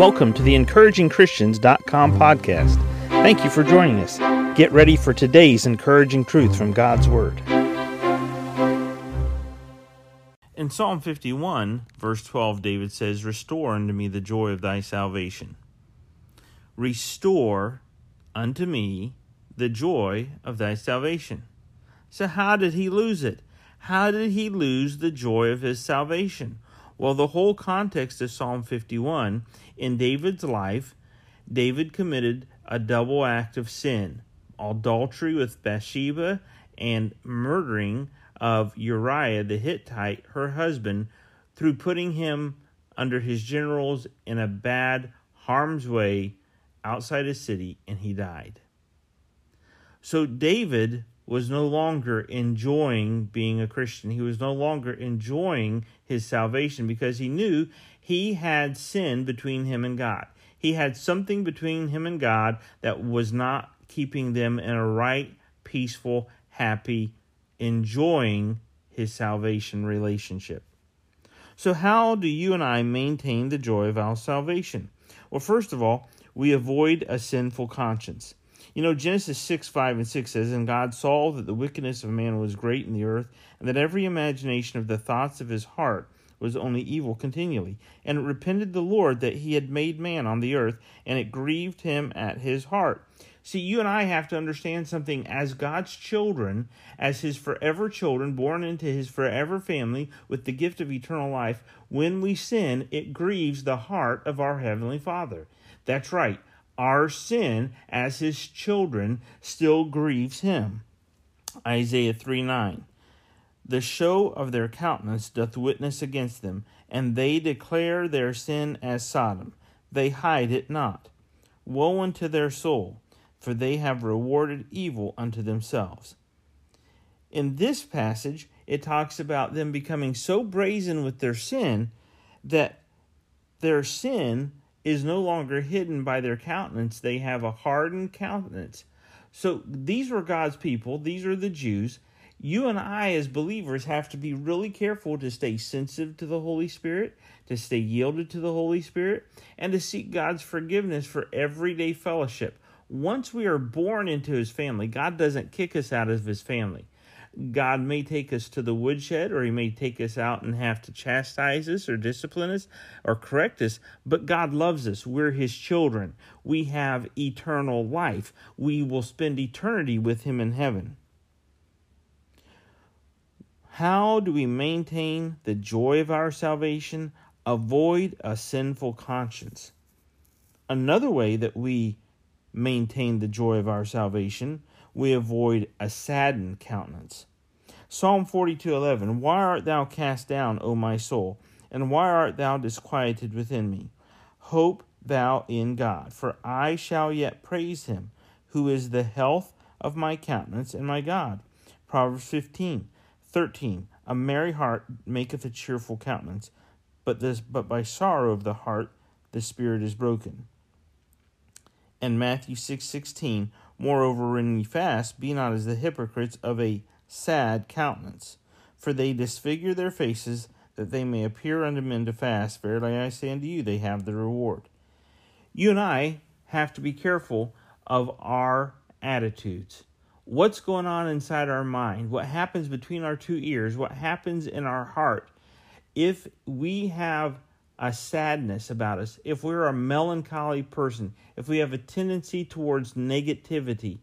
Welcome to the encouragingchristians.com podcast. Thank you for joining us. Get ready for today's encouraging truth from God's Word. In Psalm 51, verse 12, David says, Restore unto me the joy of thy salvation. Restore unto me the joy of thy salvation. So, how did he lose it? How did he lose the joy of his salvation? Well, the whole context of Psalm 51 in David's life, David committed a double act of sin adultery with Bathsheba and murdering of Uriah the Hittite, her husband, through putting him under his generals in a bad, harm's way outside his city, and he died. So David was no longer enjoying being a Christian. He was no longer enjoying his salvation because he knew he had sin between him and God. He had something between him and God that was not keeping them in a right, peaceful, happy, enjoying his salvation relationship. So, how do you and I maintain the joy of our salvation? Well, first of all, we avoid a sinful conscience. You know, Genesis 6, 5, and 6 says, And God saw that the wickedness of man was great in the earth, and that every imagination of the thoughts of his heart was only evil continually. And it repented the Lord that he had made man on the earth, and it grieved him at his heart. See, you and I have to understand something as God's children, as his forever children, born into his forever family with the gift of eternal life. When we sin, it grieves the heart of our Heavenly Father. That's right our sin as his children still grieves him. Isaiah 3 9. The show of their countenance doth witness against them, and they declare their sin as Sodom. They hide it not. Woe unto their soul, for they have rewarded evil unto themselves. In this passage, it talks about them becoming so brazen with their sin that their sin is no longer hidden by their countenance. They have a hardened countenance. So these were God's people, these are the Jews. You and I, as believers, have to be really careful to stay sensitive to the Holy Spirit, to stay yielded to the Holy Spirit, and to seek God's forgiveness for everyday fellowship. Once we are born into His family, God doesn't kick us out of His family. God may take us to the woodshed or he may take us out and have to chastise us or discipline us or correct us, but God loves us. We're his children. We have eternal life. We will spend eternity with him in heaven. How do we maintain the joy of our salvation? Avoid a sinful conscience. Another way that we maintain the joy of our salvation we avoid a saddened countenance. Psalm 42:11 Why art thou cast down, O my soul, and why art thou disquieted within me? Hope thou in God, for I shall yet praise him, who is the health of my countenance and my God. Proverbs 15, 13. A merry heart maketh a cheerful countenance, but this but by sorrow of the heart the spirit is broken. And Matthew 6, Moreover, when ye fast, be not as the hypocrites of a sad countenance, for they disfigure their faces, that they may appear unto men to fast. Verily I say unto you, they have the reward. You and I have to be careful of our attitudes. What's going on inside our mind? What happens between our two ears? What happens in our heart? If we have a sadness about us, if we're a melancholy person, if we have a tendency towards negativity,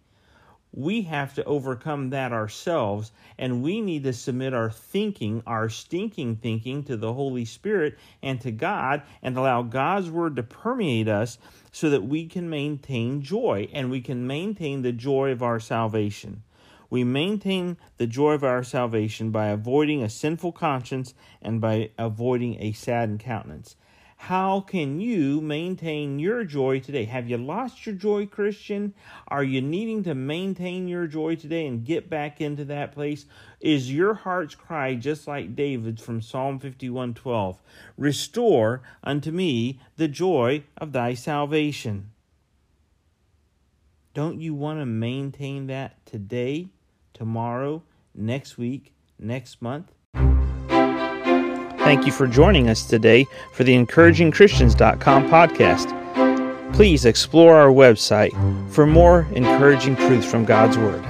we have to overcome that ourselves and we need to submit our thinking, our stinking thinking, to the Holy Spirit and to God and allow God's Word to permeate us so that we can maintain joy and we can maintain the joy of our salvation. We maintain the joy of our salvation by avoiding a sinful conscience and by avoiding a saddened countenance. How can you maintain your joy today? Have you lost your joy, Christian? Are you needing to maintain your joy today and get back into that place? Is your heart's cry just like David's from Psalm 51:12? Restore unto me the joy of thy salvation. Don't you want to maintain that today? Tomorrow, next week, next month? Thank you for joining us today for the encouragingchristians.com podcast. Please explore our website for more encouraging truths from God's Word.